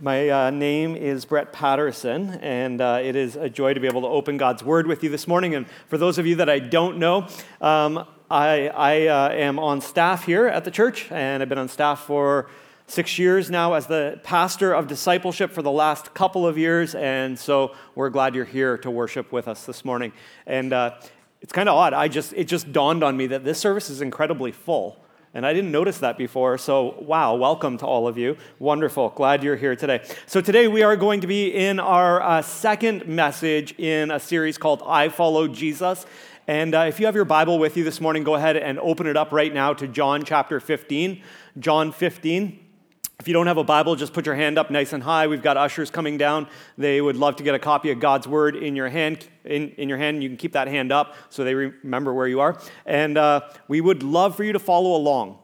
My uh, name is Brett Patterson, and uh, it is a joy to be able to open God's Word with you this morning. And for those of you that I don't know, um, I, I uh, am on staff here at the church, and I've been on staff for six years now as the pastor of discipleship for the last couple of years. And so we're glad you're here to worship with us this morning. And uh, it's kind of odd. I just it just dawned on me that this service is incredibly full. And I didn't notice that before. So, wow, welcome to all of you. Wonderful. Glad you're here today. So, today we are going to be in our uh, second message in a series called I Follow Jesus. And uh, if you have your Bible with you this morning, go ahead and open it up right now to John chapter 15. John 15. If you don't have a Bible, just put your hand up nice and high. We've got ushers coming down. They would love to get a copy of God's Word in your hand. In, in your hand, you can keep that hand up so they remember where you are. And uh, we would love for you to follow along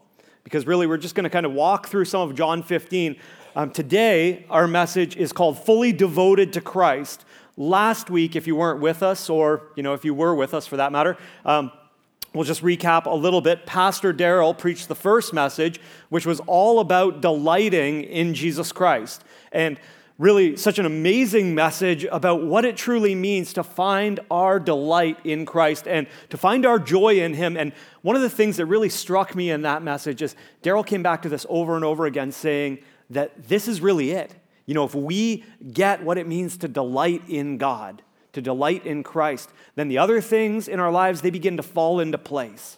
because really we're just going to kind of walk through some of John 15. Um, today, our message is called Fully Devoted to Christ. Last week, if you weren't with us, or you know, if you were with us for that matter, um, We'll just recap a little bit. Pastor Daryl preached the first message, which was all about delighting in Jesus Christ. And really, such an amazing message about what it truly means to find our delight in Christ and to find our joy in Him. And one of the things that really struck me in that message is Daryl came back to this over and over again, saying that this is really it. You know, if we get what it means to delight in God, to delight in Christ, then the other things in our lives, they begin to fall into place.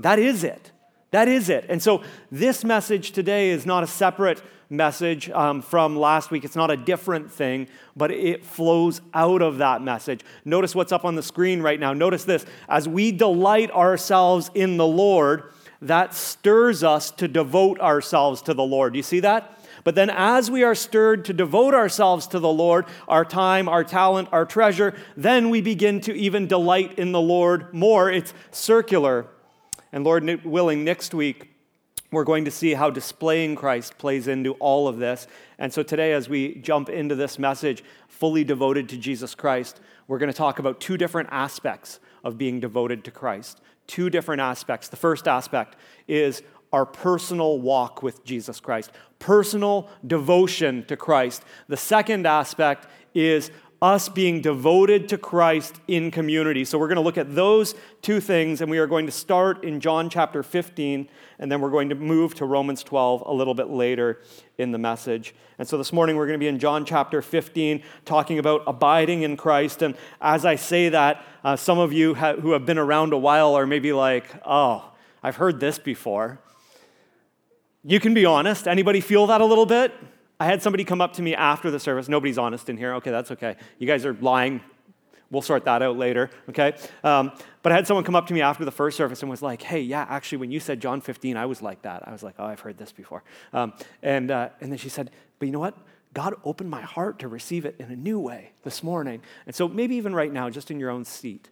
That is it. That is it. And so this message today is not a separate message um, from last week. It's not a different thing, but it flows out of that message. Notice what's up on the screen right now. Notice this. As we delight ourselves in the Lord, that stirs us to devote ourselves to the Lord. Do you see that? But then, as we are stirred to devote ourselves to the Lord, our time, our talent, our treasure, then we begin to even delight in the Lord more. It's circular. And Lord willing, next week, we're going to see how displaying Christ plays into all of this. And so today, as we jump into this message, fully devoted to Jesus Christ, we're going to talk about two different aspects of being devoted to Christ. Two different aspects. The first aspect is our personal walk with Jesus Christ, personal devotion to Christ. The second aspect is us being devoted to Christ in community. So we're going to look at those two things, and we are going to start in John chapter 15, and then we're going to move to Romans 12 a little bit later in the message. And so this morning we're going to be in John chapter 15, talking about abiding in Christ. And as I say that, uh, some of you ha- who have been around a while are maybe like, oh, I've heard this before. You can be honest. Anybody feel that a little bit? I had somebody come up to me after the service. Nobody's honest in here. Okay, that's okay. You guys are lying. We'll sort that out later, okay? Um, but I had someone come up to me after the first service and was like, hey, yeah, actually, when you said John 15, I was like that. I was like, oh, I've heard this before. Um, and, uh, and then she said, but you know what? God opened my heart to receive it in a new way this morning. And so maybe even right now, just in your own seat,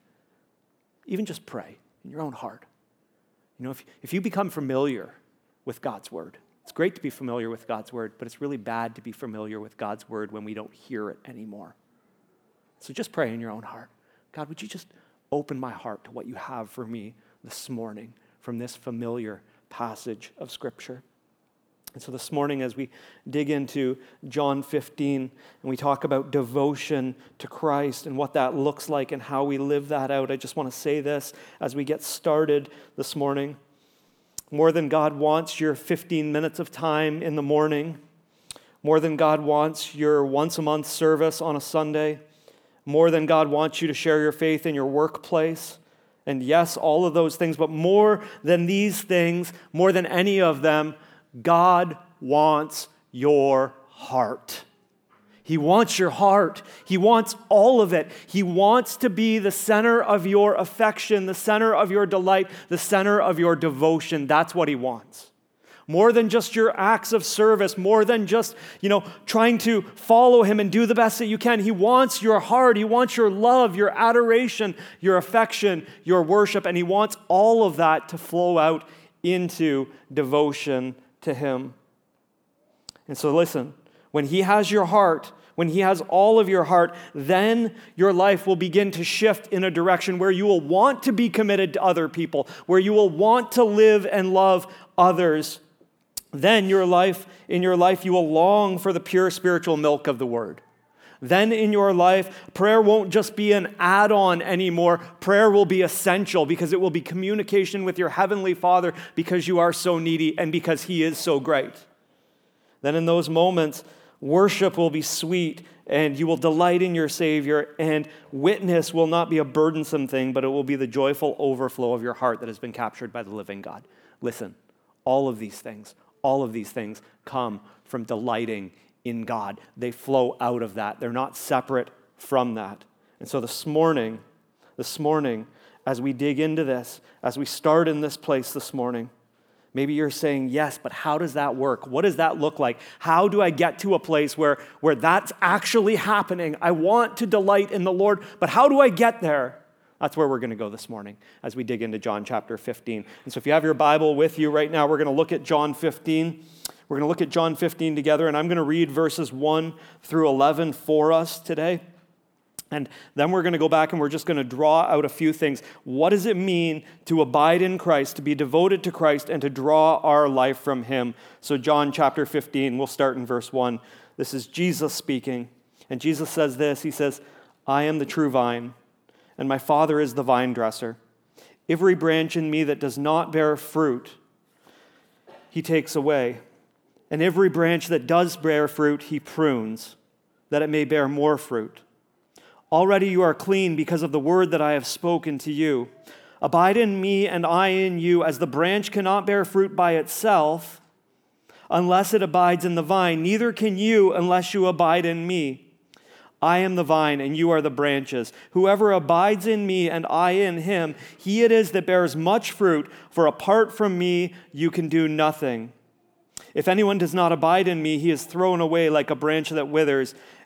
even just pray in your own heart. You know, if, if you become familiar with God's word. It's great to be familiar with God's word, but it's really bad to be familiar with God's word when we don't hear it anymore. So just pray in your own heart God, would you just open my heart to what you have for me this morning from this familiar passage of Scripture? And so this morning, as we dig into John 15 and we talk about devotion to Christ and what that looks like and how we live that out, I just want to say this as we get started this morning more than God wants your 15 minutes of time in the morning, more than God wants your once a month service on a Sunday, more than God wants you to share your faith in your workplace. And yes, all of those things, but more than these things, more than any of them, God wants your heart. He wants your heart. He wants all of it. He wants to be the center of your affection, the center of your delight, the center of your devotion. That's what He wants. more than just your acts of service, more than just, you know, trying to follow him and do the best that you can. He wants your heart, he wants your love, your adoration, your affection, your worship, and he wants all of that to flow out into devotion to him. And so listen, when he has your heart, when He has all of your heart, then your life will begin to shift in a direction where you will want to be committed to other people, where you will want to live and love others. Then your life, in your life, you will long for the pure spiritual milk of the Word. Then in your life, prayer won't just be an add on anymore. Prayer will be essential because it will be communication with your Heavenly Father because you are so needy and because He is so great. Then in those moments, Worship will be sweet, and you will delight in your Savior, and witness will not be a burdensome thing, but it will be the joyful overflow of your heart that has been captured by the living God. Listen, all of these things, all of these things come from delighting in God. They flow out of that, they're not separate from that. And so this morning, this morning, as we dig into this, as we start in this place this morning, Maybe you're saying, yes, but how does that work? What does that look like? How do I get to a place where, where that's actually happening? I want to delight in the Lord, but how do I get there? That's where we're going to go this morning as we dig into John chapter 15. And so if you have your Bible with you right now, we're going to look at John 15. We're going to look at John 15 together, and I'm going to read verses 1 through 11 for us today. And then we're going to go back and we're just going to draw out a few things. What does it mean to abide in Christ, to be devoted to Christ, and to draw our life from Him? So, John chapter 15, we'll start in verse 1. This is Jesus speaking. And Jesus says this He says, I am the true vine, and my Father is the vine dresser. Every branch in me that does not bear fruit, He takes away. And every branch that does bear fruit, He prunes, that it may bear more fruit. Already you are clean because of the word that I have spoken to you. Abide in me and I in you, as the branch cannot bear fruit by itself unless it abides in the vine, neither can you unless you abide in me. I am the vine, and you are the branches. Whoever abides in me and I in him, he it is that bears much fruit, for apart from me you can do nothing. If anyone does not abide in me, he is thrown away like a branch that withers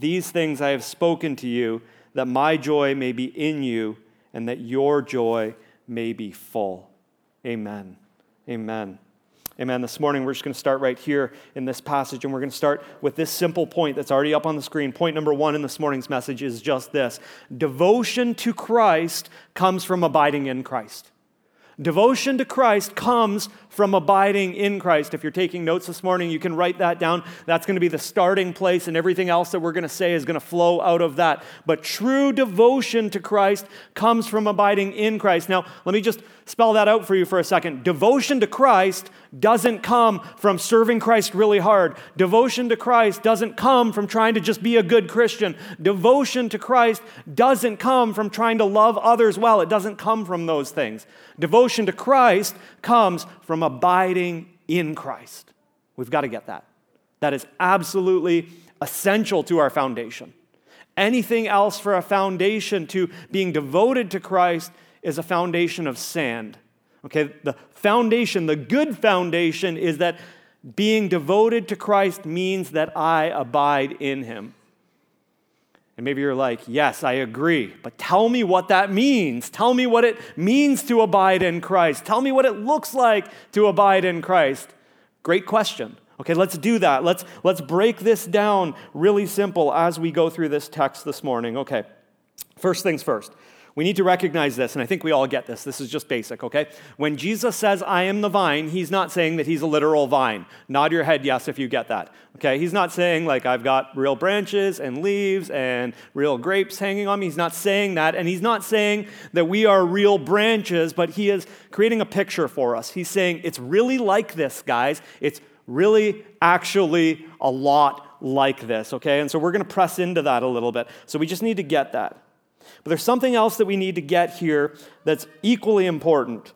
These things I have spoken to you, that my joy may be in you, and that your joy may be full. Amen. Amen. Amen. This morning, we're just going to start right here in this passage, and we're going to start with this simple point that's already up on the screen. Point number one in this morning's message is just this Devotion to Christ comes from abiding in Christ. Devotion to Christ comes from abiding in Christ. If you're taking notes this morning, you can write that down. That's going to be the starting place, and everything else that we're going to say is going to flow out of that. But true devotion to Christ comes from abiding in Christ. Now, let me just spell that out for you for a second. Devotion to Christ doesn't come from serving Christ really hard. Devotion to Christ doesn't come from trying to just be a good Christian. Devotion to Christ doesn't come from trying to love others well. It doesn't come from those things. Devotion to Christ comes from abiding in Christ. We've got to get that. That is absolutely essential to our foundation. Anything else for a foundation to being devoted to Christ is a foundation of sand. Okay, the foundation, the good foundation, is that being devoted to Christ means that I abide in Him. And maybe you're like, yes, I agree, but tell me what that means. Tell me what it means to abide in Christ. Tell me what it looks like to abide in Christ. Great question. Okay, let's do that. Let's, let's break this down really simple as we go through this text this morning. Okay, first things first. We need to recognize this, and I think we all get this. This is just basic, okay? When Jesus says, I am the vine, he's not saying that he's a literal vine. Nod your head yes if you get that, okay? He's not saying, like, I've got real branches and leaves and real grapes hanging on me. He's not saying that, and he's not saying that we are real branches, but he is creating a picture for us. He's saying, it's really like this, guys. It's really, actually, a lot like this, okay? And so we're going to press into that a little bit. So we just need to get that. But there's something else that we need to get here that's equally important.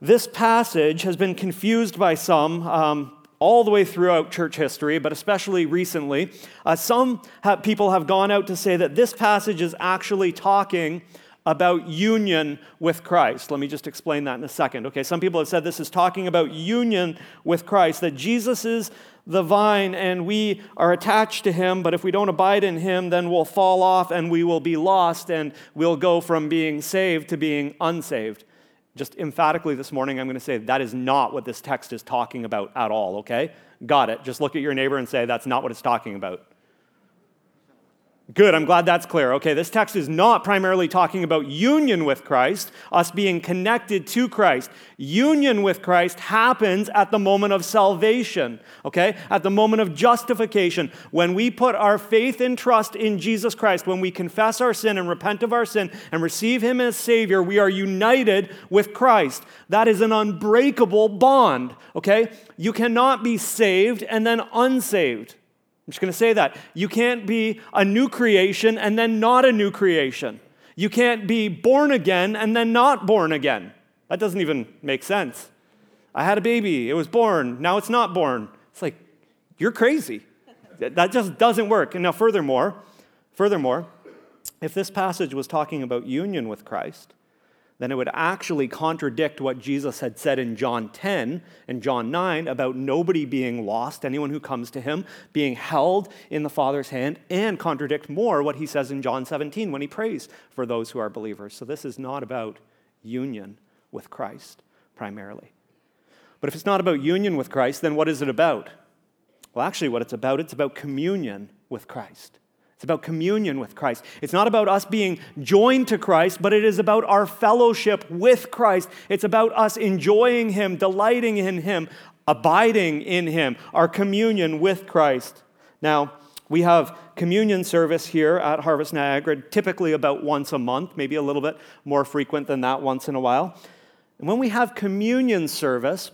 This passage has been confused by some um, all the way throughout church history, but especially recently. Uh, some have, people have gone out to say that this passage is actually talking about union with Christ. Let me just explain that in a second. Okay, some people have said this is talking about union with Christ, that Jesus is the vine and we are attached to him, but if we don't abide in him, then we'll fall off and we will be lost and we'll go from being saved to being unsaved. Just emphatically this morning, I'm going to say that is not what this text is talking about at all, okay? Got it. Just look at your neighbor and say, that's not what it's talking about. Good, I'm glad that's clear. Okay, this text is not primarily talking about union with Christ, us being connected to Christ. Union with Christ happens at the moment of salvation, okay? At the moment of justification. When we put our faith and trust in Jesus Christ, when we confess our sin and repent of our sin and receive Him as Savior, we are united with Christ. That is an unbreakable bond, okay? You cannot be saved and then unsaved. I'm just going to say that. You can't be a new creation and then not a new creation. You can't be born again and then not born again. That doesn't even make sense. I had a baby, it was born, now it's not born. It's like, you're crazy. That just doesn't work. And now, furthermore, furthermore, if this passage was talking about union with Christ, then it would actually contradict what Jesus had said in John 10 and John 9 about nobody being lost, anyone who comes to him being held in the Father's hand, and contradict more what he says in John 17 when he prays for those who are believers. So this is not about union with Christ primarily. But if it's not about union with Christ, then what is it about? Well, actually, what it's about, it's about communion with Christ. It's about communion with Christ. It's not about us being joined to Christ, but it is about our fellowship with Christ. It's about us enjoying Him, delighting in Him, abiding in Him, our communion with Christ. Now, we have communion service here at Harvest Niagara, typically about once a month, maybe a little bit more frequent than that once in a while. And when we have communion service,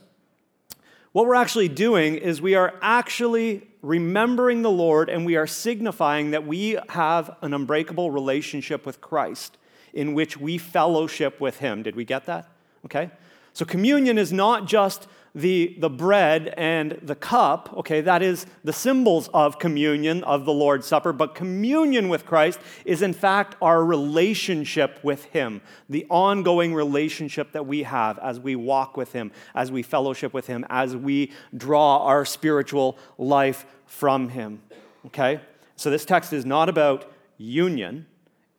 what we're actually doing is we are actually remembering the Lord and we are signifying that we have an unbreakable relationship with Christ in which we fellowship with Him. Did we get that? Okay? So communion is not just the, the bread and the cup, okay, that is the symbols of communion, of the Lord's Supper, but communion with Christ is in fact our relationship with Him, the ongoing relationship that we have as we walk with Him, as we fellowship with Him, as we draw our spiritual life from Him, okay? So this text is not about union,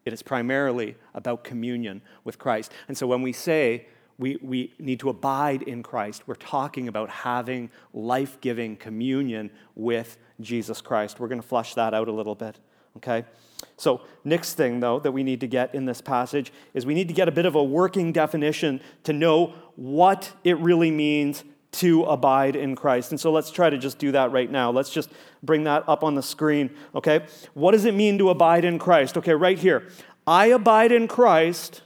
it is primarily about communion with Christ. And so when we say, we, we need to abide in Christ. We're talking about having life giving communion with Jesus Christ. We're going to flesh that out a little bit, okay? So, next thing, though, that we need to get in this passage is we need to get a bit of a working definition to know what it really means to abide in Christ. And so let's try to just do that right now. Let's just bring that up on the screen, okay? What does it mean to abide in Christ? Okay, right here. I abide in Christ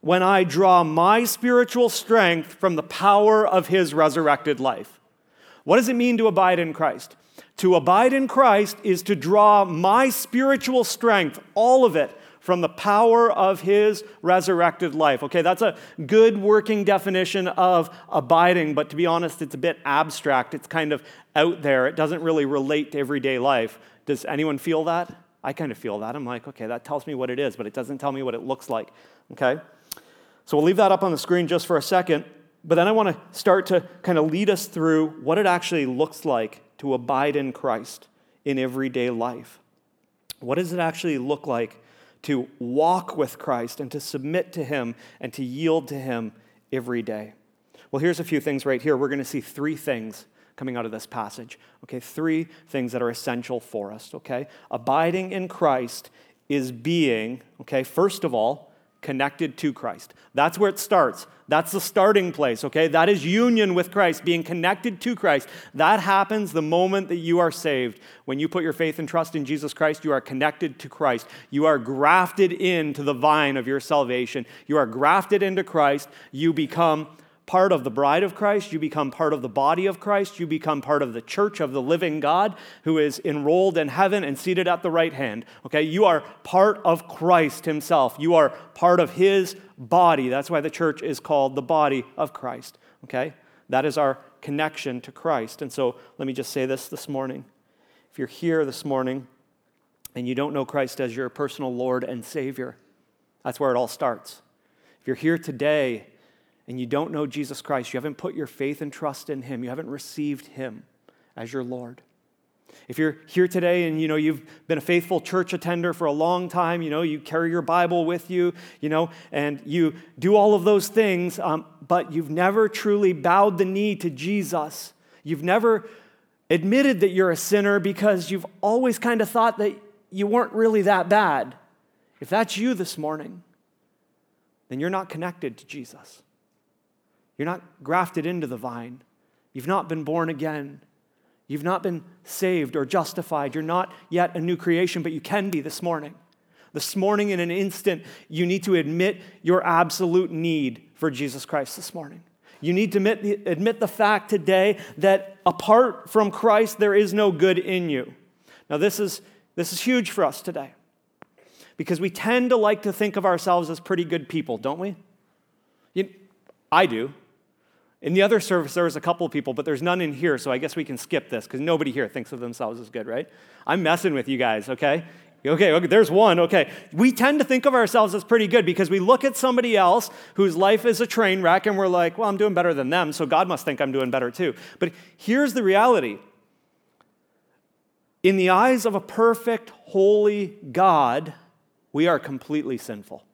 when I draw my spiritual strength from the power of his resurrected life. What does it mean to abide in Christ? To abide in Christ is to draw my spiritual strength, all of it, from the power of his resurrected life. Okay, that's a good working definition of abiding, but to be honest, it's a bit abstract. It's kind of out there. It doesn't really relate to everyday life. Does anyone feel that? I kind of feel that. I'm like, okay, that tells me what it is, but it doesn't tell me what it looks like. Okay? So we'll leave that up on the screen just for a second. But then I want to start to kind of lead us through what it actually looks like to abide in Christ in everyday life. What does it actually look like to walk with Christ and to submit to Him and to yield to Him every day? Well, here's a few things right here. We're going to see three things coming out of this passage. Okay, three things that are essential for us. Okay, abiding in Christ is being, okay, first of all, connected to Christ. That's where it starts. That's the starting place, okay? That is union with Christ, being connected to Christ. That happens the moment that you are saved. When you put your faith and trust in Jesus Christ, you are connected to Christ. You are grafted into the vine of your salvation. You are grafted into Christ. You become part of the bride of Christ. You become part of the body of Christ. You become part of the church of the living God who is enrolled in heaven and seated at the right hand. Okay? You are part of Christ himself. You are part of his body. That's why the church is called the body of Christ. Okay? That is our connection to Christ. And so let me just say this this morning. If you're here this morning and you don't know Christ as your personal Lord and Savior, that's where it all starts. If you're here today and you don't know Jesus Christ, you haven't put your faith and trust in Him, you haven't received Him as your Lord. If you're here today and you know you've been a faithful church attender for a long time, you know you carry your Bible with you, you know, and you do all of those things, um, but you've never truly bowed the knee to Jesus. You've never admitted that you're a sinner because you've always kind of thought that you weren't really that bad. If that's you this morning, then you're not connected to Jesus. You're not grafted into the vine. You've not been born again. You've not been saved or justified. You're not yet a new creation, but you can be this morning. This morning, in an instant, you need to admit your absolute need for Jesus Christ this morning. You need to admit the, admit the fact today that apart from Christ, there is no good in you. Now, this is, this is huge for us today because we tend to like to think of ourselves as pretty good people, don't we? You, I do. In the other service, there was a couple of people, but there's none in here, so I guess we can skip this because nobody here thinks of themselves as good, right? I'm messing with you guys, okay? Okay, okay, there's one. Okay. We tend to think of ourselves as pretty good because we look at somebody else whose life is a train wreck and we're like, well, I'm doing better than them, so God must think I'm doing better too. But here's the reality in the eyes of a perfect, holy God, we are completely sinful.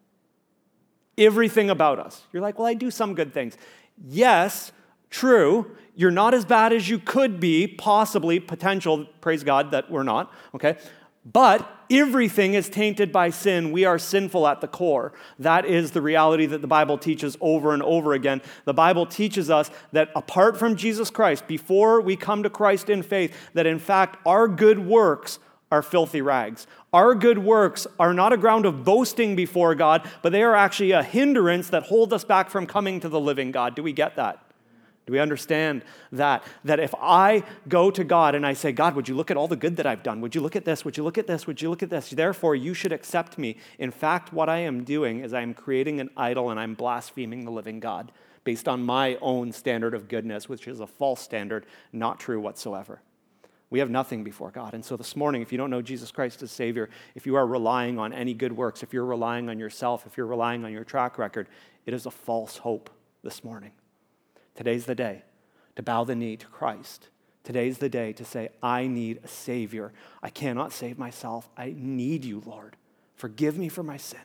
Everything about us. You're like, well, I do some good things. Yes, true, you're not as bad as you could be, possibly, potential, praise God that we're not, okay? But everything is tainted by sin. We are sinful at the core. That is the reality that the Bible teaches over and over again. The Bible teaches us that apart from Jesus Christ, before we come to Christ in faith, that in fact our good works are filthy rags. Our good works are not a ground of boasting before God, but they are actually a hindrance that hold us back from coming to the living God. Do we get that? Do we understand that? That if I go to God and I say, God, would you look at all the good that I've done? Would you look at this? Would you look at this? Would you look at this? Therefore, you should accept me. In fact, what I am doing is I am creating an idol and I'm blaspheming the living God based on my own standard of goodness, which is a false standard, not true whatsoever. We have nothing before God. And so this morning, if you don't know Jesus Christ as Savior, if you are relying on any good works, if you're relying on yourself, if you're relying on your track record, it is a false hope this morning. Today's the day to bow the knee to Christ. Today's the day to say, I need a Savior. I cannot save myself. I need you, Lord. Forgive me for my sin.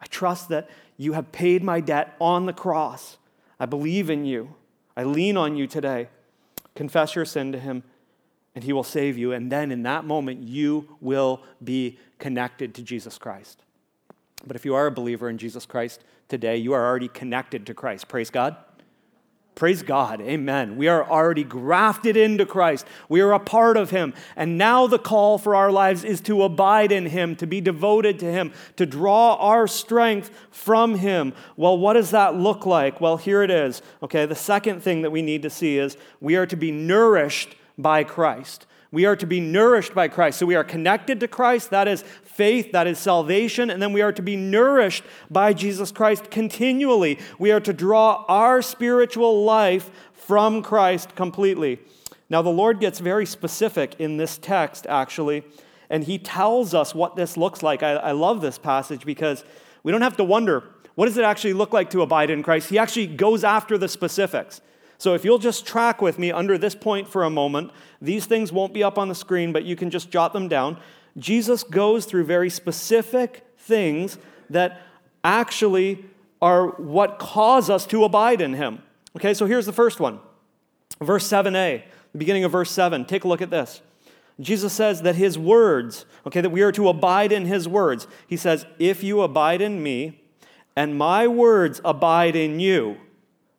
I trust that you have paid my debt on the cross. I believe in you. I lean on you today. Confess your sin to Him and he will save you. And then in that moment, you will be connected to Jesus Christ. But if you are a believer in Jesus Christ today, you are already connected to Christ. Praise God. Praise God. Amen. We are already grafted into Christ. We are a part of Him. And now the call for our lives is to abide in Him, to be devoted to Him, to draw our strength from Him. Well, what does that look like? Well, here it is. Okay, the second thing that we need to see is we are to be nourished by Christ. We are to be nourished by Christ. So we are connected to Christ. That is faith, that is salvation. And then we are to be nourished by Jesus Christ continually. We are to draw our spiritual life from Christ completely. Now, the Lord gets very specific in this text, actually, and He tells us what this looks like. I, I love this passage because we don't have to wonder what does it actually look like to abide in Christ? He actually goes after the specifics. So if you'll just track with me under this point for a moment, these things won't be up on the screen, but you can just jot them down. Jesus goes through very specific things that actually are what cause us to abide in him. Okay, so here's the first one. Verse 7a, the beginning of verse 7. Take a look at this. Jesus says that his words, okay, that we are to abide in his words. He says, If you abide in me and my words abide in you.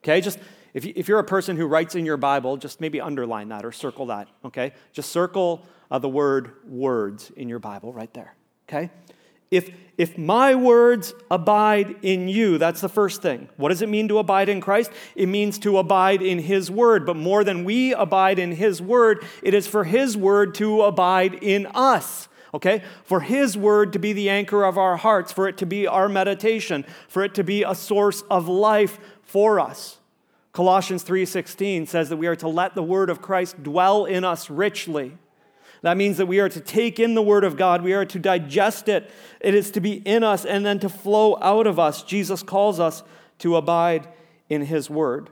Okay, just if, you, if you're a person who writes in your Bible, just maybe underline that or circle that, okay? Just circle uh, the word words in your Bible right there, okay? If, if my words abide in you, that's the first thing. What does it mean to abide in Christ? It means to abide in his word. But more than we abide in his word, it is for his word to abide in us. Okay? For his word to be the anchor of our hearts, for it to be our meditation, for it to be a source of life for us. Colossians 3:16 says that we are to let the word of Christ dwell in us richly. That means that we are to take in the Word of God, we are to digest it, it is to be in us and then to flow out of us. Jesus calls us to abide in His Word.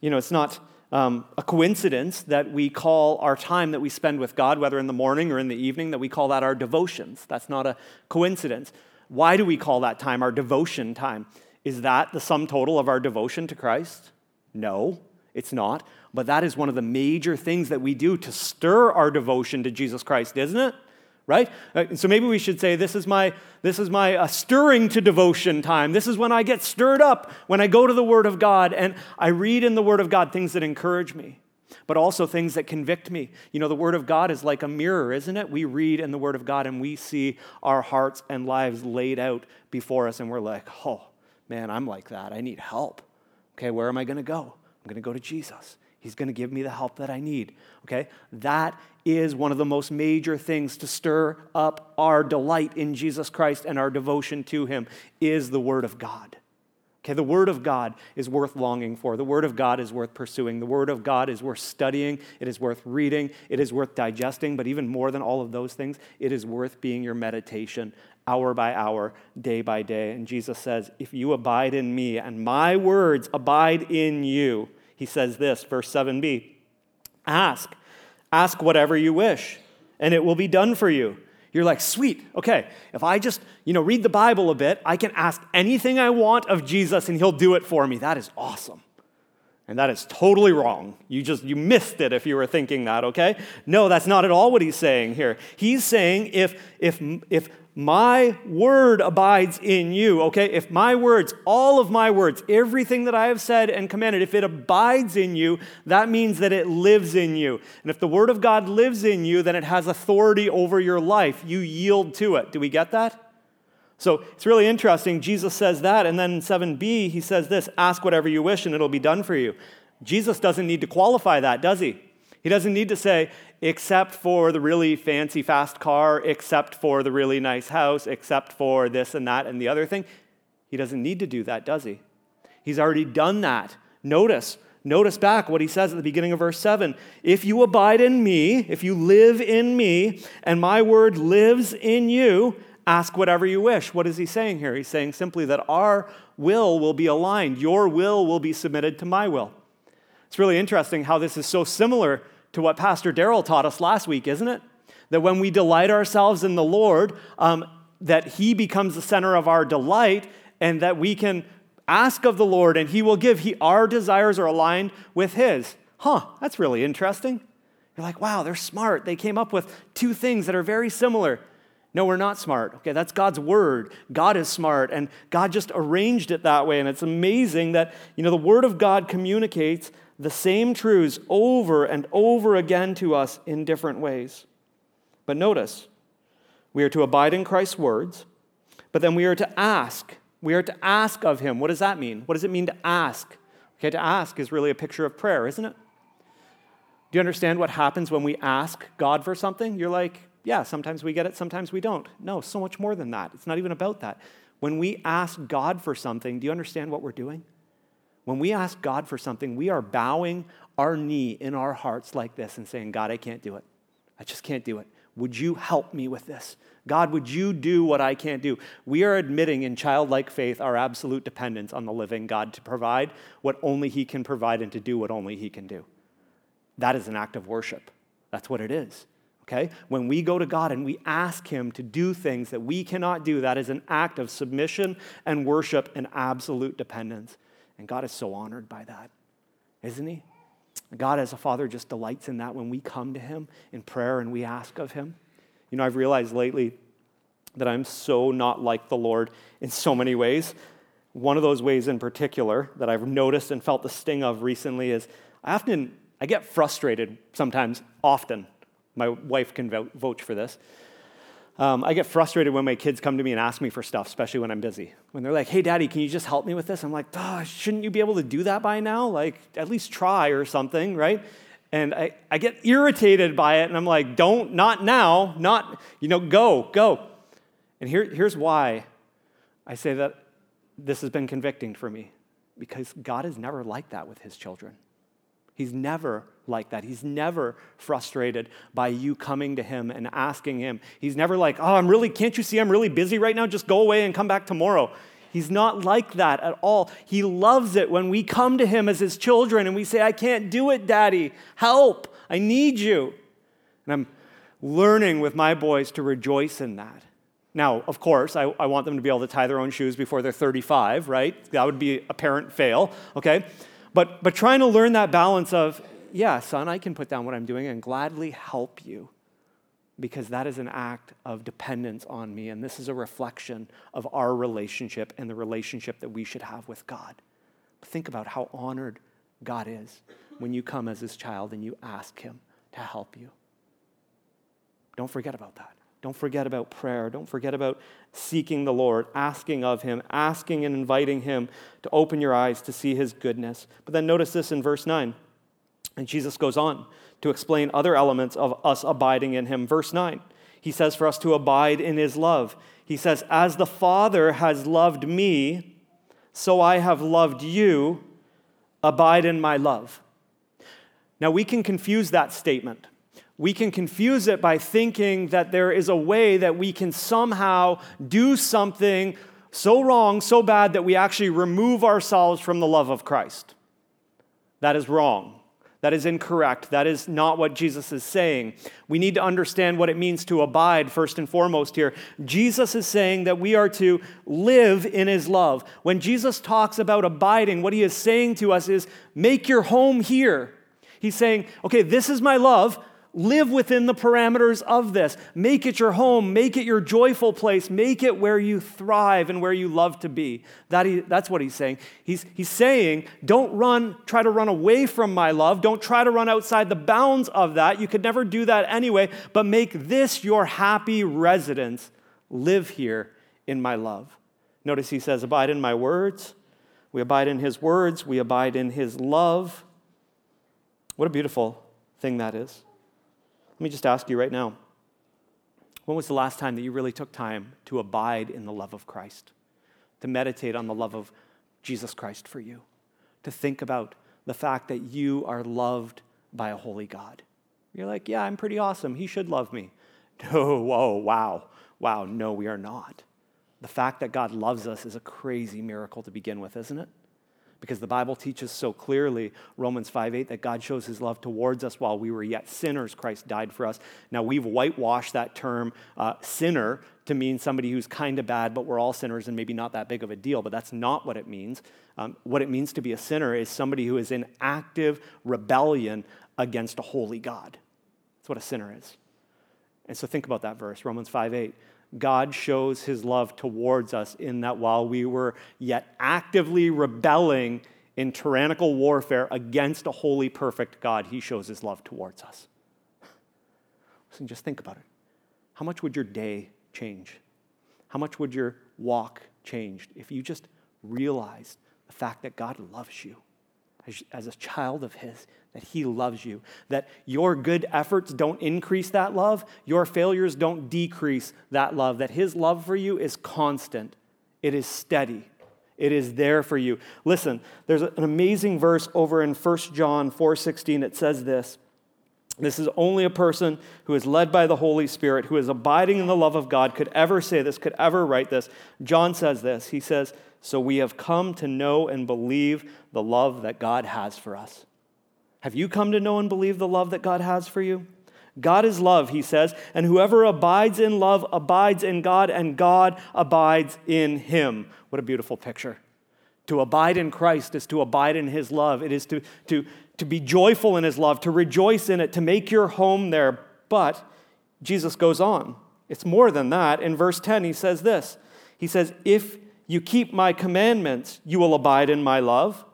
You know, it's not um, a coincidence that we call our time that we spend with God, whether in the morning or in the evening, that we call that our devotions. That's not a coincidence. Why do we call that time our devotion time? Is that the sum total of our devotion to Christ? No, it's not. But that is one of the major things that we do to stir our devotion to Jesus Christ, isn't it? Right? Uh, so maybe we should say, This is my, this is my uh, stirring to devotion time. This is when I get stirred up, when I go to the Word of God and I read in the Word of God things that encourage me, but also things that convict me. You know, the Word of God is like a mirror, isn't it? We read in the Word of God and we see our hearts and lives laid out before us, and we're like, Oh, man, I'm like that. I need help. Okay, where am I going to go? I'm going to go to Jesus. He's going to give me the help that I need. Okay? That is one of the most major things to stir up our delight in Jesus Christ and our devotion to him is the word of God. Okay, the word of God is worth longing for. The word of God is worth pursuing. The word of God is worth studying. It is worth reading. It is worth digesting, but even more than all of those things, it is worth being your meditation hour by hour, day by day. And Jesus says, "If you abide in me and my words abide in you, he says this, verse 7b Ask, ask whatever you wish, and it will be done for you. You're like, sweet, okay, if I just, you know, read the Bible a bit, I can ask anything I want of Jesus and he'll do it for me. That is awesome. And that is totally wrong. You just you missed it if you were thinking that, okay? No, that's not at all what he's saying here. He's saying if if if my word abides in you, okay? If my words, all of my words, everything that I have said and commanded, if it abides in you, that means that it lives in you. And if the word of God lives in you, then it has authority over your life. You yield to it. Do we get that? So it's really interesting. Jesus says that. And then in 7b, he says this ask whatever you wish and it'll be done for you. Jesus doesn't need to qualify that, does he? He doesn't need to say, except for the really fancy fast car, except for the really nice house, except for this and that and the other thing. He doesn't need to do that, does he? He's already done that. Notice, notice back what he says at the beginning of verse 7. If you abide in me, if you live in me, and my word lives in you, ask whatever you wish. What is he saying here? He's saying simply that our will will be aligned. Your will will be submitted to my will. It's really interesting how this is so similar to what Pastor Daryl taught us last week, isn't it? That when we delight ourselves in the Lord, um, that He becomes the center of our delight, and that we can ask of the Lord and He will give. He, our desires are aligned with His. Huh, that's really interesting. You're like, wow, they're smart. They came up with two things that are very similar. No, we're not smart. Okay, that's God's word. God is smart, and God just arranged it that way. And it's amazing that, you know, the word of God communicates the same truths over and over again to us in different ways. But notice, we are to abide in Christ's words, but then we are to ask. We are to ask of him. What does that mean? What does it mean to ask? Okay, to ask is really a picture of prayer, isn't it? Do you understand what happens when we ask God for something? You're like, yeah, sometimes we get it, sometimes we don't. No, so much more than that. It's not even about that. When we ask God for something, do you understand what we're doing? When we ask God for something, we are bowing our knee in our hearts like this and saying, God, I can't do it. I just can't do it. Would you help me with this? God, would you do what I can't do? We are admitting in childlike faith our absolute dependence on the living God to provide what only He can provide and to do what only He can do. That is an act of worship. That's what it is. Okay? When we go to God and we ask Him to do things that we cannot do, that is an act of submission and worship and absolute dependence. And God is so honored by that, isn't He? God, as a father, just delights in that when we come to Him in prayer and we ask of Him. You know, I've realized lately that I'm so not like the Lord in so many ways. One of those ways in particular that I've noticed and felt the sting of recently is I often I get frustrated sometimes, often. My wife can vouch for this. Um, I get frustrated when my kids come to me and ask me for stuff, especially when I'm busy. When they're like, hey, daddy, can you just help me with this? I'm like, shouldn't you be able to do that by now? Like, at least try or something, right? And I, I get irritated by it, and I'm like, don't, not now, not, you know, go, go. And here, here's why I say that this has been convicting for me because God is never like that with his children. He's never like that. He's never frustrated by you coming to him and asking him. He's never like, oh, I'm really, can't you see I'm really busy right now? Just go away and come back tomorrow. He's not like that at all. He loves it when we come to him as his children and we say, I can't do it, daddy. Help. I need you. And I'm learning with my boys to rejoice in that. Now, of course, I, I want them to be able to tie their own shoes before they're 35, right? That would be a parent fail, okay? But, but trying to learn that balance of, yeah, son, I can put down what I'm doing and gladly help you because that is an act of dependence on me. And this is a reflection of our relationship and the relationship that we should have with God. Think about how honored God is when you come as his child and you ask him to help you. Don't forget about that. Don't forget about prayer. Don't forget about seeking the Lord, asking of Him, asking and inviting Him to open your eyes to see His goodness. But then notice this in verse 9. And Jesus goes on to explain other elements of us abiding in Him. Verse 9, He says for us to abide in His love. He says, As the Father has loved me, so I have loved you. Abide in my love. Now, we can confuse that statement we can confuse it by thinking that there is a way that we can somehow do something so wrong, so bad, that we actually remove ourselves from the love of Christ. That is wrong. That is incorrect. That is not what Jesus is saying. We need to understand what it means to abide first and foremost here. Jesus is saying that we are to live in his love. When Jesus talks about abiding, what he is saying to us is make your home here. He's saying, okay, this is my love. Live within the parameters of this. Make it your home. Make it your joyful place. Make it where you thrive and where you love to be. That he, that's what he's saying. He's, he's saying, don't run, try to run away from my love. Don't try to run outside the bounds of that. You could never do that anyway, but make this your happy residence. Live here in my love. Notice he says, Abide in my words. We abide in his words. We abide in his love. What a beautiful thing that is. Let me just ask you right now when was the last time that you really took time to abide in the love of Christ, to meditate on the love of Jesus Christ for you, to think about the fact that you are loved by a holy God? You're like, yeah, I'm pretty awesome. He should love me. No, whoa, wow, wow, no, we are not. The fact that God loves us is a crazy miracle to begin with, isn't it? Because the Bible teaches so clearly, Romans 5 8, that God shows his love towards us while we were yet sinners. Christ died for us. Now, we've whitewashed that term uh, sinner to mean somebody who's kind of bad, but we're all sinners and maybe not that big of a deal, but that's not what it means. Um, what it means to be a sinner is somebody who is in active rebellion against a holy God. That's what a sinner is. And so think about that verse, Romans 5 8. God shows his love towards us in that while we were yet actively rebelling in tyrannical warfare against a holy, perfect God, he shows his love towards us. So just think about it. How much would your day change? How much would your walk change if you just realized the fact that God loves you as, as a child of his? That He loves you, that your good efforts don't increase that love, your failures don't decrease that love, that His love for you is constant, it is steady. It is there for you. Listen, there's an amazing verse over in 1 John 4:16 that says this. This is only a person who is led by the Holy Spirit, who is abiding in the love of God, could ever say this, could ever write this. John says this. He says, So we have come to know and believe the love that God has for us. Have you come to know and believe the love that God has for you? God is love, he says, and whoever abides in love abides in God, and God abides in him. What a beautiful picture. To abide in Christ is to abide in his love. It is to, to, to be joyful in his love, to rejoice in it, to make your home there. But Jesus goes on. It's more than that. In verse 10, he says this He says, If you keep my commandments, you will abide in my love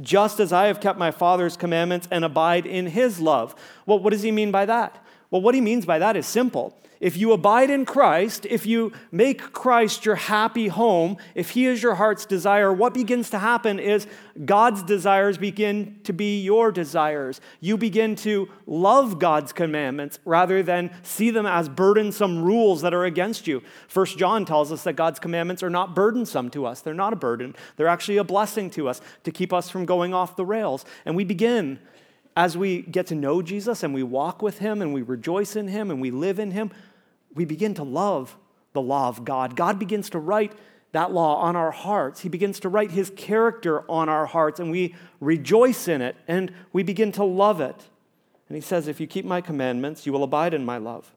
just as I have kept my Father's commandments and abide in his love. Well, what does he mean by that? Well, what he means by that is simple. If you abide in Christ, if you make Christ your happy home, if He is your heart's desire, what begins to happen is God's desires begin to be your desires. You begin to love God's commandments rather than see them as burdensome rules that are against you. First John tells us that God's commandments are not burdensome to us. They're not a burden. They're actually a blessing to us to keep us from going off the rails. And we begin as we get to know Jesus and we walk with him and we rejoice in him and we live in him, we begin to love the law of God. God begins to write that law on our hearts. He begins to write his character on our hearts, and we rejoice in it and we begin to love it. And he says, If you keep my commandments, you will abide in my love.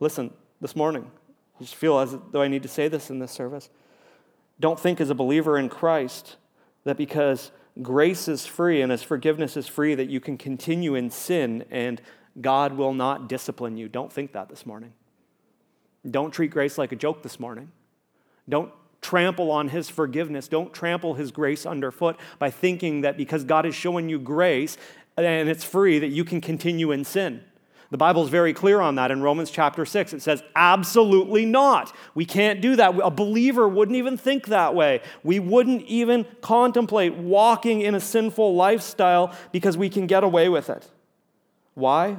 Listen, this morning, I just feel as though I need to say this in this service. Don't think as a believer in Christ that because grace is free and as forgiveness is free, that you can continue in sin and God will not discipline you. Don't think that this morning. Don't treat grace like a joke this morning. Don't trample on his forgiveness. Don't trample his grace underfoot by thinking that because God is showing you grace and it's free, that you can continue in sin. The Bible is very clear on that in Romans chapter 6. It says, absolutely not. We can't do that. A believer wouldn't even think that way. We wouldn't even contemplate walking in a sinful lifestyle because we can get away with it. Why?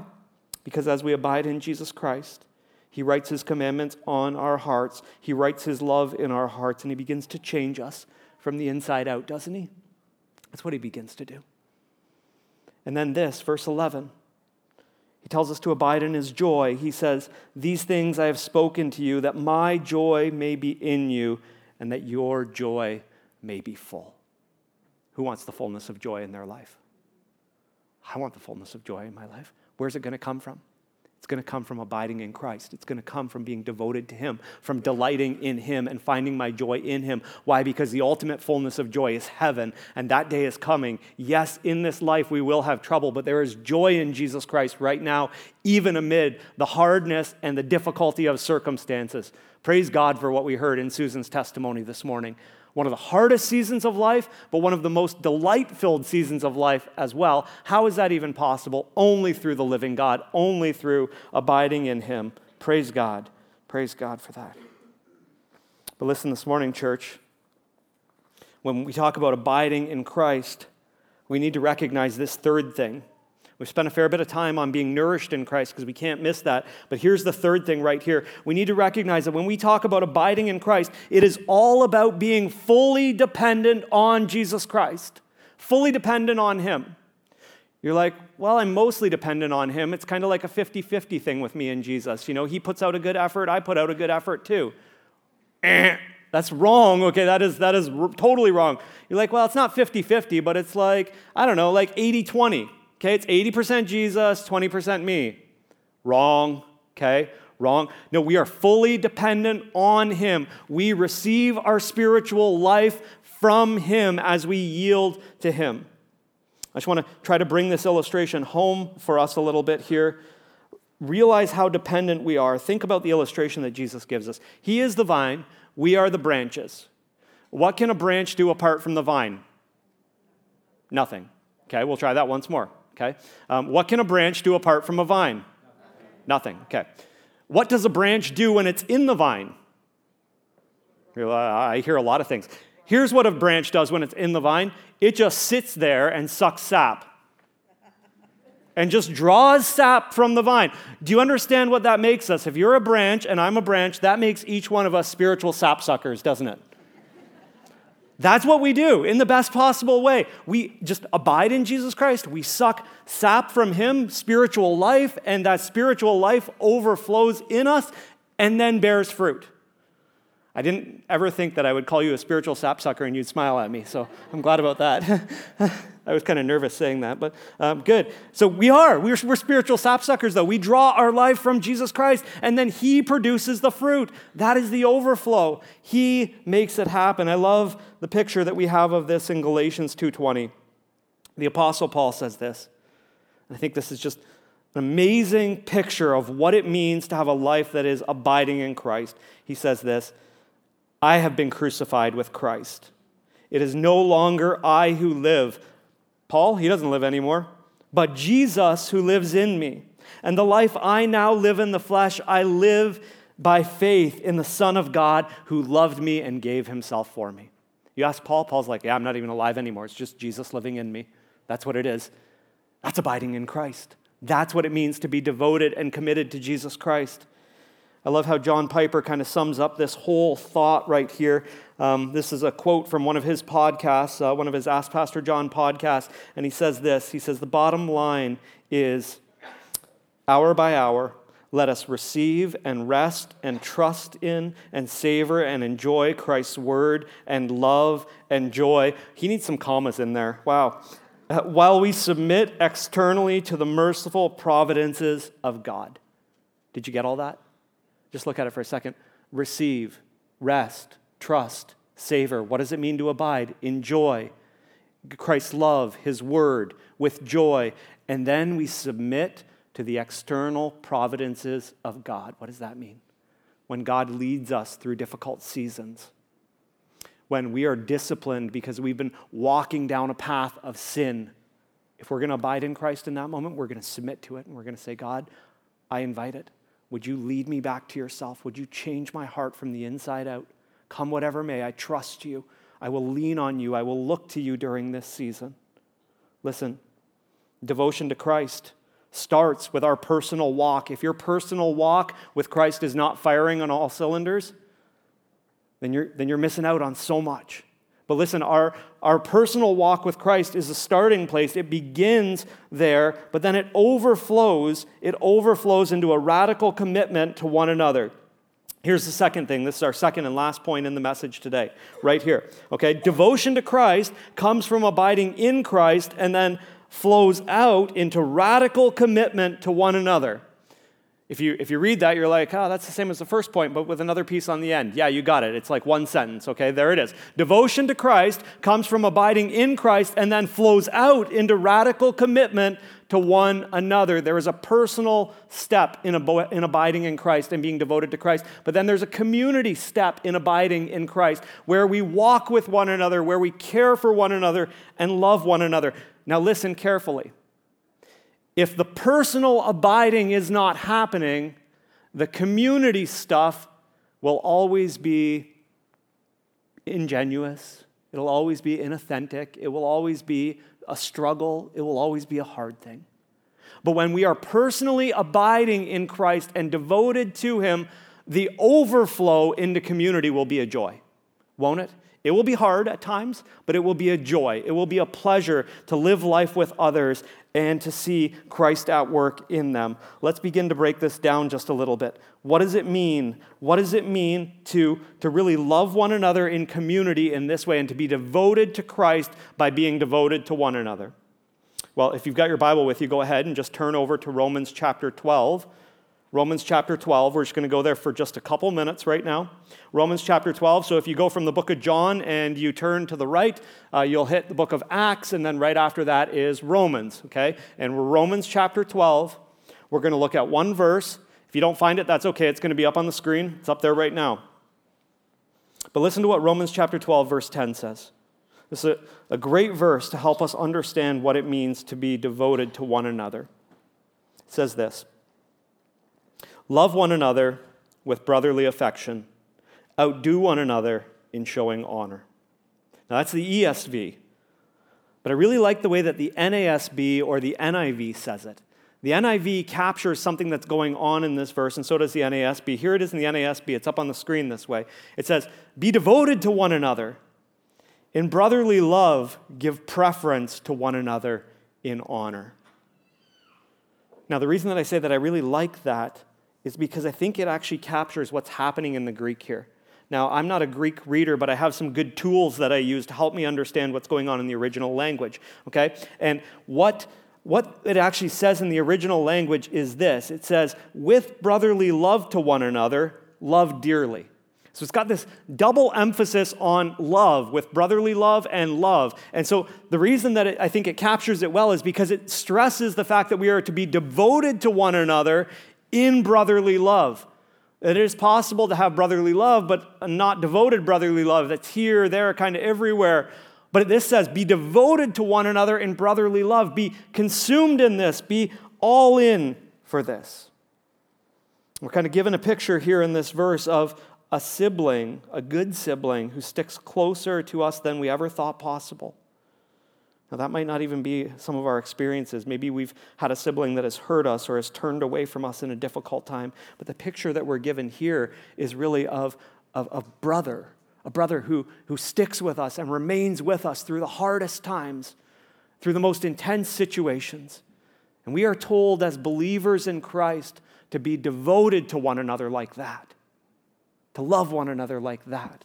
Because as we abide in Jesus Christ, he writes his commandments on our hearts. He writes his love in our hearts, and he begins to change us from the inside out, doesn't he? That's what he begins to do. And then this, verse 11. He tells us to abide in his joy. He says, These things I have spoken to you, that my joy may be in you, and that your joy may be full. Who wants the fullness of joy in their life? I want the fullness of joy in my life. Where's it going to come from? It's going to come from abiding in Christ. It's going to come from being devoted to Him, from delighting in Him and finding my joy in Him. Why? Because the ultimate fullness of joy is heaven, and that day is coming. Yes, in this life we will have trouble, but there is joy in Jesus Christ right now, even amid the hardness and the difficulty of circumstances. Praise God for what we heard in Susan's testimony this morning one of the hardest seasons of life, but one of the most delight filled seasons of life as well. How is that even possible? Only through the living God, only through abiding in Him. Praise God. Praise God for that. But listen this morning, church, when we talk about abiding in Christ, we need to recognize this third thing We've spent a fair bit of time on being nourished in Christ because we can't miss that. But here's the third thing right here. We need to recognize that when we talk about abiding in Christ, it is all about being fully dependent on Jesus Christ, fully dependent on Him. You're like, well, I'm mostly dependent on Him. It's kind of like a 50 50 thing with me and Jesus. You know, He puts out a good effort, I put out a good effort too. Eh, that's wrong. Okay, that is, that is r- totally wrong. You're like, well, it's not 50 50, but it's like, I don't know, like 80 20. Okay, it's 80% Jesus, 20% me. Wrong, okay? Wrong. No, we are fully dependent on Him. We receive our spiritual life from Him as we yield to Him. I just want to try to bring this illustration home for us a little bit here. Realize how dependent we are. Think about the illustration that Jesus gives us. He is the vine, we are the branches. What can a branch do apart from the vine? Nothing. Okay, we'll try that once more. Okay? Um, what can a branch do apart from a vine? Nothing. Nothing. Okay. What does a branch do when it's in the vine? I hear a lot of things. Here's what a branch does when it's in the vine it just sits there and sucks sap and just draws sap from the vine. Do you understand what that makes us? If you're a branch and I'm a branch, that makes each one of us spiritual sap suckers, doesn't it? That's what we do in the best possible way. We just abide in Jesus Christ. We suck sap from Him, spiritual life, and that spiritual life overflows in us and then bears fruit. I didn't ever think that I would call you a spiritual sapsucker and you'd smile at me, so I'm glad about that. I was kind of nervous saying that, but um, good. So we are. We're, we're spiritual sapsuckers, though. We draw our life from Jesus Christ, and then He produces the fruit. That is the overflow. He makes it happen. I love the picture that we have of this in Galatians 2.20. The Apostle Paul says this. I think this is just an amazing picture of what it means to have a life that is abiding in Christ. He says this I have been crucified with Christ. It is no longer I who live. Paul, he doesn't live anymore, but Jesus who lives in me. And the life I now live in the flesh, I live by faith in the Son of God who loved me and gave himself for me. You ask Paul, Paul's like, Yeah, I'm not even alive anymore. It's just Jesus living in me. That's what it is. That's abiding in Christ. That's what it means to be devoted and committed to Jesus Christ. I love how John Piper kind of sums up this whole thought right here. Um, this is a quote from one of his podcasts, uh, one of his Ask Pastor John podcasts, and he says this He says, The bottom line is hour by hour, let us receive and rest and trust in and savor and enjoy Christ's word and love and joy. He needs some commas in there. Wow. Uh, while we submit externally to the merciful providences of God. Did you get all that? Just look at it for a second. Receive, rest, trust, savor. What does it mean to abide? Enjoy Christ's love, His word, with joy. And then we submit to the external providences of God. What does that mean? When God leads us through difficult seasons, when we are disciplined because we've been walking down a path of sin. If we're going to abide in Christ in that moment, we're going to submit to it and we're going to say, God, I invite it. Would you lead me back to yourself? Would you change my heart from the inside out? Come whatever may, I trust you. I will lean on you. I will look to you during this season. Listen, devotion to Christ starts with our personal walk. If your personal walk with Christ is not firing on all cylinders, then you're, then you're missing out on so much. But listen, our, our personal walk with Christ is a starting place. It begins there, but then it overflows. It overflows into a radical commitment to one another. Here's the second thing. This is our second and last point in the message today, right here. Okay? Devotion to Christ comes from abiding in Christ and then flows out into radical commitment to one another. If you, if you read that, you're like, oh, that's the same as the first point, but with another piece on the end. Yeah, you got it. It's like one sentence, okay? There it is. Devotion to Christ comes from abiding in Christ and then flows out into radical commitment to one another. There is a personal step in, ab- in abiding in Christ and being devoted to Christ, but then there's a community step in abiding in Christ where we walk with one another, where we care for one another and love one another. Now, listen carefully. If the personal abiding is not happening, the community stuff will always be ingenuous. It'll always be inauthentic. It will always be a struggle. It will always be a hard thing. But when we are personally abiding in Christ and devoted to Him, the overflow into community will be a joy, won't it? It will be hard at times, but it will be a joy. It will be a pleasure to live life with others and to see Christ at work in them. Let's begin to break this down just a little bit. What does it mean? What does it mean to, to really love one another in community in this way and to be devoted to Christ by being devoted to one another? Well, if you've got your Bible with you, go ahead and just turn over to Romans chapter 12. Romans chapter 12. We're just going to go there for just a couple minutes right now. Romans chapter 12. So if you go from the book of John and you turn to the right, uh, you'll hit the book of Acts, and then right after that is Romans, okay? And Romans chapter 12. We're going to look at one verse. If you don't find it, that's okay. It's going to be up on the screen, it's up there right now. But listen to what Romans chapter 12, verse 10 says. This is a, a great verse to help us understand what it means to be devoted to one another. It says this. Love one another with brotherly affection. Outdo one another in showing honor. Now, that's the ESV. But I really like the way that the NASB or the NIV says it. The NIV captures something that's going on in this verse, and so does the NASB. Here it is in the NASB. It's up on the screen this way. It says, Be devoted to one another. In brotherly love, give preference to one another in honor. Now, the reason that I say that I really like that is because I think it actually captures what's happening in the Greek here. Now, I'm not a Greek reader, but I have some good tools that I use to help me understand what's going on in the original language. Okay? And what, what it actually says in the original language is this it says, with brotherly love to one another, love dearly. So it's got this double emphasis on love, with brotherly love and love. And so the reason that it, I think it captures it well is because it stresses the fact that we are to be devoted to one another in brotherly love. It is possible to have brotherly love, but not devoted brotherly love that's here, there, kind of everywhere. But this says, be devoted to one another in brotherly love. Be consumed in this. Be all in for this. We're kind of given a picture here in this verse of a sibling, a good sibling, who sticks closer to us than we ever thought possible. Now, that might not even be some of our experiences. Maybe we've had a sibling that has hurt us or has turned away from us in a difficult time. But the picture that we're given here is really of, of a brother, a brother who, who sticks with us and remains with us through the hardest times, through the most intense situations. And we are told as believers in Christ to be devoted to one another like that, to love one another like that.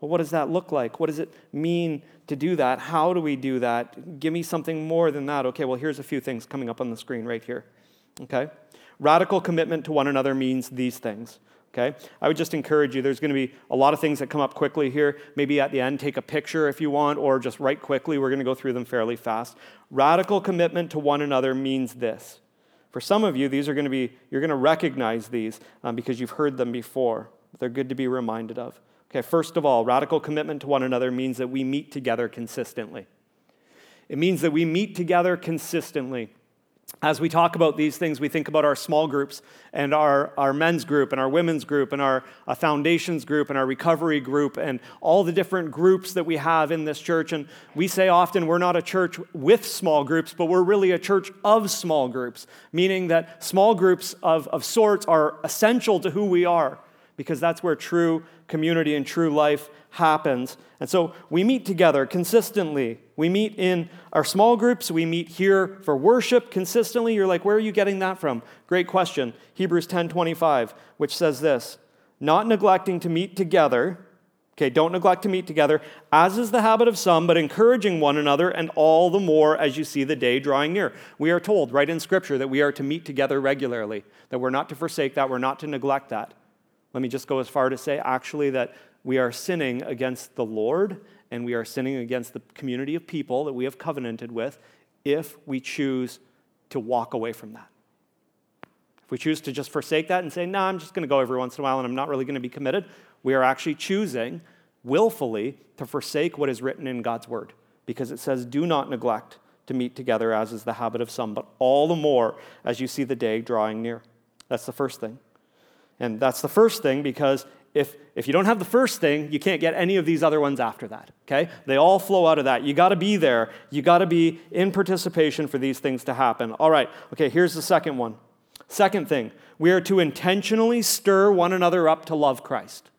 Well, what does that look like? What does it mean to do that? How do we do that? Give me something more than that. Okay, well, here's a few things coming up on the screen right here. Okay? Radical commitment to one another means these things. Okay? I would just encourage you, there's going to be a lot of things that come up quickly here. Maybe at the end, take a picture if you want, or just write quickly. We're going to go through them fairly fast. Radical commitment to one another means this. For some of you, these are going to be, you're going to recognize these um, because you've heard them before. They're good to be reminded of. Okay, first of all, radical commitment to one another means that we meet together consistently. It means that we meet together consistently. As we talk about these things, we think about our small groups and our, our men's group and our women's group and our foundations group and our recovery group and all the different groups that we have in this church. And we say often we're not a church with small groups, but we're really a church of small groups, meaning that small groups of, of sorts are essential to who we are because that's where true community and true life happens. And so we meet together consistently. We meet in our small groups. We meet here for worship consistently. You're like, where are you getting that from? Great question. Hebrews 10 25, which says this Not neglecting to meet together. Okay, don't neglect to meet together, as is the habit of some, but encouraging one another, and all the more as you see the day drawing near. We are told right in Scripture that we are to meet together regularly, that we're not to forsake that, we're not to neglect that. Let me just go as far to say, actually, that we are sinning against the Lord and we are sinning against the community of people that we have covenanted with if we choose to walk away from that. If we choose to just forsake that and say, no, nah, I'm just going to go every once in a while and I'm not really going to be committed, we are actually choosing willfully to forsake what is written in God's word because it says, do not neglect to meet together as is the habit of some, but all the more as you see the day drawing near. That's the first thing. And that's the first thing because if, if you don't have the first thing, you can't get any of these other ones after that, okay? They all flow out of that. You gotta be there. You gotta be in participation for these things to happen. All right, okay, here's the second one. Second thing, we are to intentionally stir one another up to love Christ.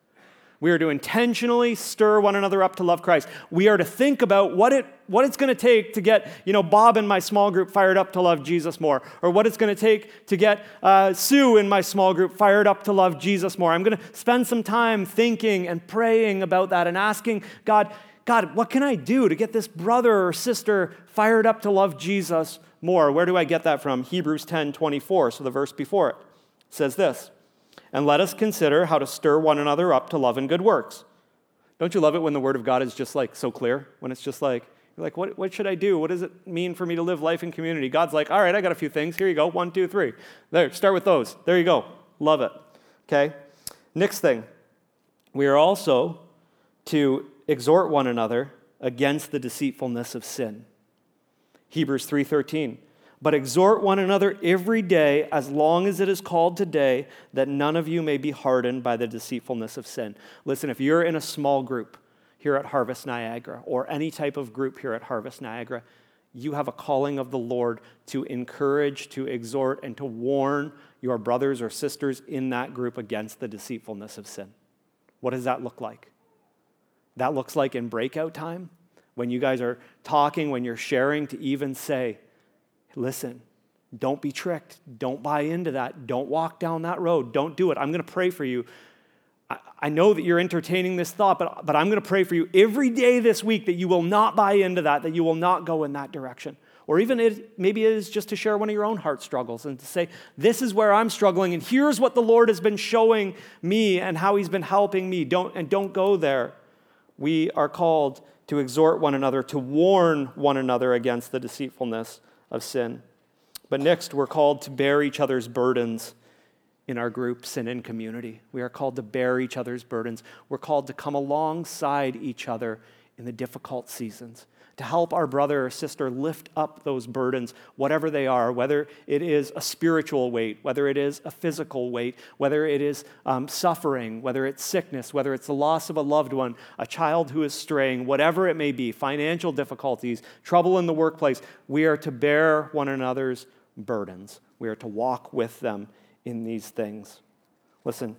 We are to intentionally stir one another up to love Christ. We are to think about what, it, what it's going to take to get, you know, Bob in my small group fired up to love Jesus more, or what it's going to take to get uh, Sue in my small group fired up to love Jesus more. I'm going to spend some time thinking and praying about that and asking God, God, what can I do to get this brother or sister fired up to love Jesus more? Where do I get that from? Hebrews 10 24, so the verse before it says this and let us consider how to stir one another up to love and good works. Don't you love it when the Word of God is just like so clear? When it's just like, you're like, what, what should I do? What does it mean for me to live life in community? God's like, all right, I got a few things. Here you go. One, two, three. There, start with those. There you go. Love it. Okay? Next thing, we are also to exhort one another against the deceitfulness of sin. Hebrews 3:13 but exhort one another every day, as long as it is called today, that none of you may be hardened by the deceitfulness of sin. Listen, if you're in a small group here at Harvest Niagara, or any type of group here at Harvest Niagara, you have a calling of the Lord to encourage, to exhort, and to warn your brothers or sisters in that group against the deceitfulness of sin. What does that look like? That looks like in breakout time, when you guys are talking, when you're sharing, to even say, Listen, don't be tricked. Don't buy into that. Don't walk down that road. Don't do it. I'm going to pray for you. I, know that you're entertaining this thought, but, but I'm going to pray for you every day this week that you will not buy into that, that you will not go in that direction. Or even it, maybe it is just to share one of your own heart struggles and to say, This is where I'm struggling, and here's what the Lord has been showing me and how He's been helping me. Don't, and don't go there. We are called to exhort one another, to warn one another against the deceitfulness of sin. But next, we're called to bear each other's burdens in our groups and in community. We are called to bear each other's burdens. We're called to come alongside each other in the difficult seasons, to help our brother or sister lift up those burdens, whatever they are, whether it is a spiritual weight, whether it is a physical weight, whether it is um, suffering, whether it's sickness, whether it's the loss of a loved one, a child who is straying, whatever it may be, financial difficulties, trouble in the workplace, we are to bear one another's burdens. We are to walk with them in these things. Listen,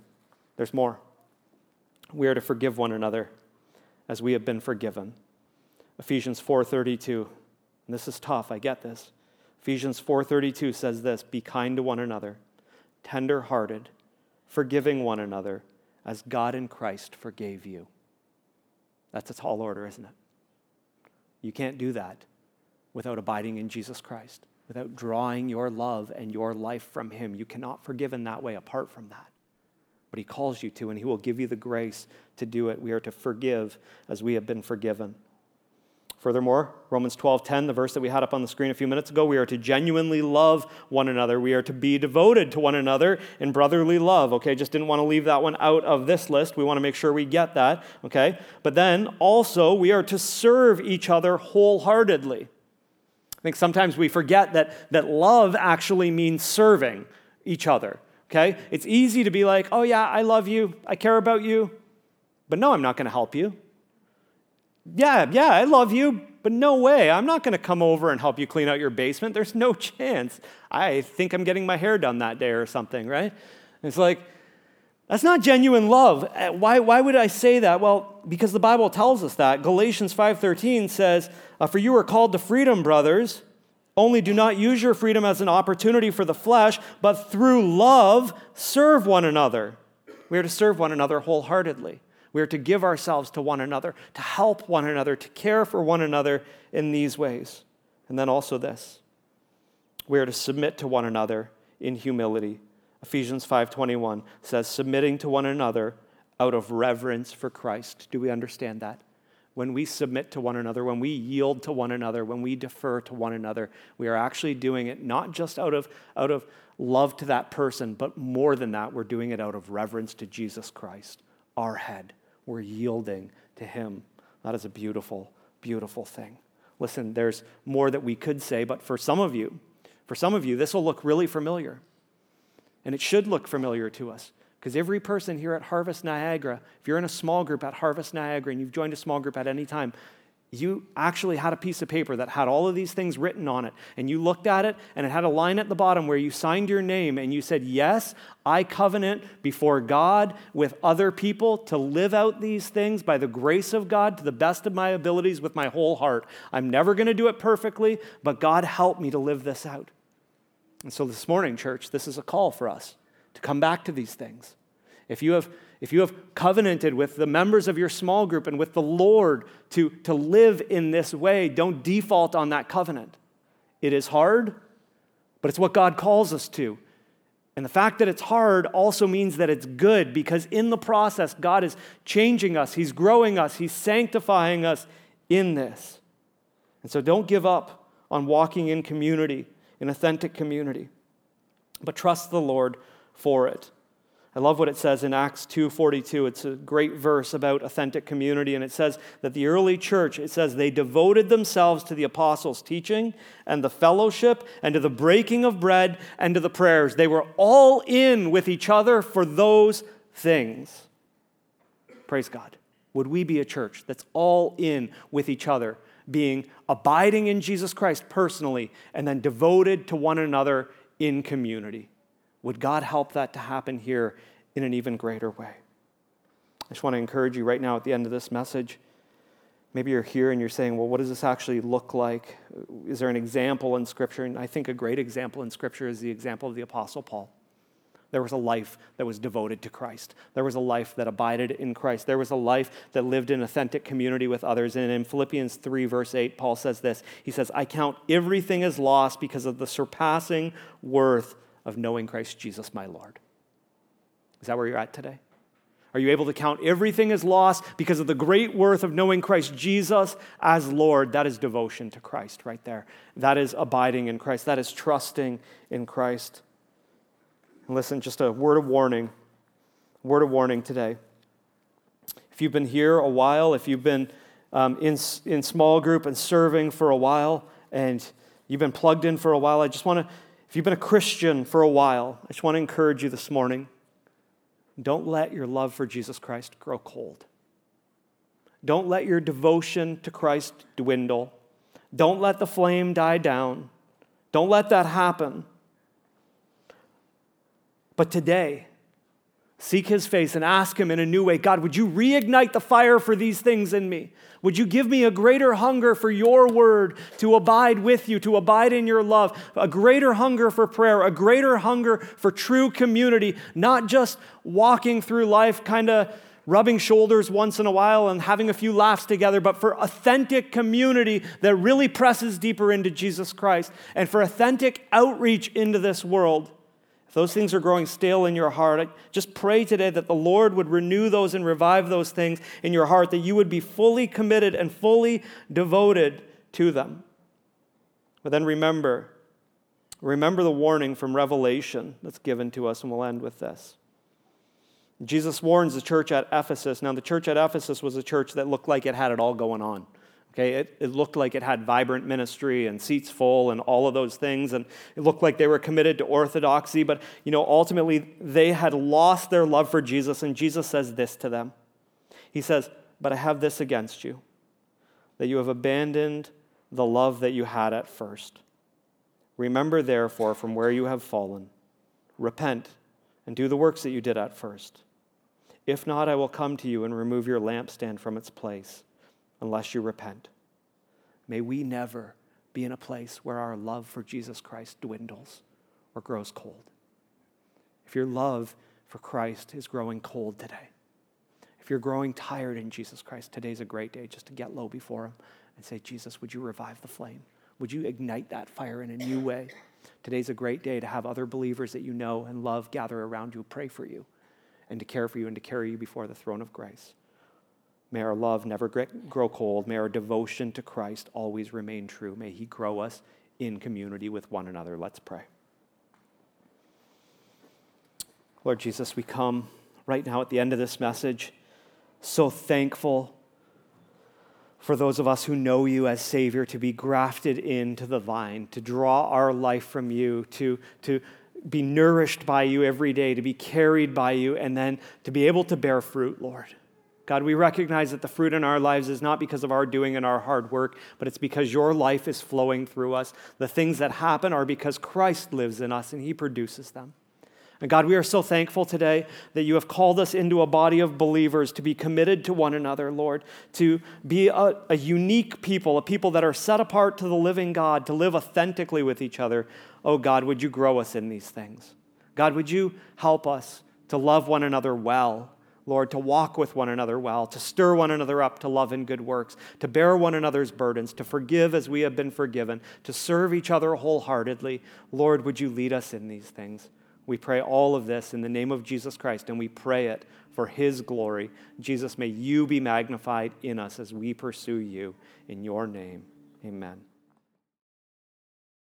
there's more. We are to forgive one another as we have been forgiven. Ephesians 4:32. This is tough, I get this. Ephesians 4:32 says this, "Be kind to one another, tender-hearted, forgiving one another as God in Christ forgave you." That's a tall order, isn't it? You can't do that without abiding in Jesus Christ, without drawing your love and your life from him. You cannot forgive in that way apart from that. But he calls you to, and he will give you the grace to do it. We are to forgive as we have been forgiven. Furthermore, Romans 12:10, the verse that we had up on the screen a few minutes ago, we are to genuinely love one another. We are to be devoted to one another in brotherly love. Okay, just didn't want to leave that one out of this list. We want to make sure we get that, okay? But then also we are to serve each other wholeheartedly. I think sometimes we forget that, that love actually means serving each other. Okay? It's easy to be like, oh yeah, I love you, I care about you, but no, I'm not going to help you. Yeah, yeah, I love you, but no way. I'm not going to come over and help you clean out your basement. There's no chance. I think I'm getting my hair done that day or something, right? It's like, that's not genuine love. Uh, why, why would I say that? Well, because the Bible tells us that. Galatians 5.13 says, uh, For you are called to freedom, brothers. Only do not use your freedom as an opportunity for the flesh, but through love serve one another. We are to serve one another wholeheartedly. We are to give ourselves to one another, to help one another, to care for one another in these ways. And then also this. We are to submit to one another in humility. Ephesians 5:21 says submitting to one another out of reverence for Christ. Do we understand that? When we submit to one another, when we yield to one another, when we defer to one another, we are actually doing it not just out of, out of love to that person, but more than that, we're doing it out of reverence to Jesus Christ, our head we're yielding to Him. That is a beautiful, beautiful thing. Listen, there's more that we could say, but for some of you, for some of you, this will look really familiar. And it should look familiar to us. Because every person here at Harvest Niagara, if you're in a small group at Harvest Niagara and you've joined a small group at any time, you actually had a piece of paper that had all of these things written on it. And you looked at it, and it had a line at the bottom where you signed your name and you said, Yes, I covenant before God with other people to live out these things by the grace of God to the best of my abilities with my whole heart. I'm never going to do it perfectly, but God help me to live this out. And so this morning, church, this is a call for us to come back to these things. If you have if you have covenanted with the members of your small group and with the Lord to, to live in this way, don't default on that covenant. It is hard, but it's what God calls us to. And the fact that it's hard also means that it's good because in the process, God is changing us, He's growing us, He's sanctifying us in this. And so don't give up on walking in community, in authentic community, but trust the Lord for it. I love what it says in Acts 2:42. It's a great verse about authentic community and it says that the early church, it says they devoted themselves to the apostles' teaching and the fellowship and to the breaking of bread and to the prayers. They were all in with each other for those things. Praise God. Would we be a church that's all in with each other, being abiding in Jesus Christ personally and then devoted to one another in community? Would God help that to happen here in an even greater way? I just want to encourage you right now at the end of this message. Maybe you're here and you're saying, well, what does this actually look like? Is there an example in Scripture? And I think a great example in Scripture is the example of the Apostle Paul. There was a life that was devoted to Christ. There was a life that abided in Christ. There was a life that lived in authentic community with others. And in Philippians 3, verse 8, Paul says this He says, I count everything as lost because of the surpassing worth of knowing Christ Jesus, my Lord. Is that where you're at today? Are you able to count everything as loss because of the great worth of knowing Christ Jesus as Lord? That is devotion to Christ right there. That is abiding in Christ. That is trusting in Christ. And listen, just a word of warning. Word of warning today. If you've been here a while, if you've been um, in, in small group and serving for a while, and you've been plugged in for a while, I just want to, if you've been a Christian for a while, I just want to encourage you this morning don't let your love for Jesus Christ grow cold. Don't let your devotion to Christ dwindle. Don't let the flame die down. Don't let that happen. But today, seek his face and ask him in a new way God, would you reignite the fire for these things in me? Would you give me a greater hunger for your word to abide with you, to abide in your love, a greater hunger for prayer, a greater hunger for true community, not just walking through life kind of rubbing shoulders once in a while and having a few laughs together, but for authentic community that really presses deeper into Jesus Christ and for authentic outreach into this world. If those things are growing stale in your heart, just pray today that the Lord would renew those and revive those things in your heart, that you would be fully committed and fully devoted to them. But then remember, remember the warning from Revelation that's given to us, and we'll end with this. Jesus warns the church at Ephesus. Now, the church at Ephesus was a church that looked like it had it all going on. Okay, it, it, looked like it had vibrant ministry and seats full and all of those things, and it looked like they were committed to orthodoxy, but you know, ultimately they had lost their love for Jesus, and Jesus says this to them. He says, But I have this against you, that you have abandoned the love that you had at first. Remember, therefore, from where you have fallen, repent and do the works that you did at first. If not, I will come to you and remove your lampstand from its place unless you repent. May we never be in a place where our love for Jesus Christ dwindles or grows cold. If your love for Christ is growing cold today, if you're growing tired in Jesus Christ, today's a great day just to get low before Him and say, Jesus, would you revive the flame? Would you ignite that fire in a new way? Today's a great day to have other believers that you know and love gather around you, pray for you, and to care for you and to carry you before the throne of grace. May our love never grow cold. May our devotion to Christ always remain true. May He grow us in community with one another. Let's pray. Lord Jesus, we come right now at the end of this message so thankful for those of us who know you as Savior to be grafted into the vine, to draw our life from you, to, to be nourished by you every day, to be carried by you, and then to be able to bear fruit, Lord. God, we recognize that the fruit in our lives is not because of our doing and our hard work, but it's because your life is flowing through us. The things that happen are because Christ lives in us and he produces them. And God, we are so thankful today that you have called us into a body of believers to be committed to one another, Lord, to be a, a, unique people, a people that are set apart to the living God, to live authentically with each other. Oh God, would you grow us in these things? God, would you help us to love one another well? Lord, to walk with one another well, to stir one another up to love and good works, to bear one another's burdens, to forgive as we have been forgiven, to serve each other wholeheartedly. Lord, would you lead us in these things? We pray all of this in the name of Jesus Christ, and we pray it for his glory. Jesus, may you be magnified in us as we pursue you. In your name, amen.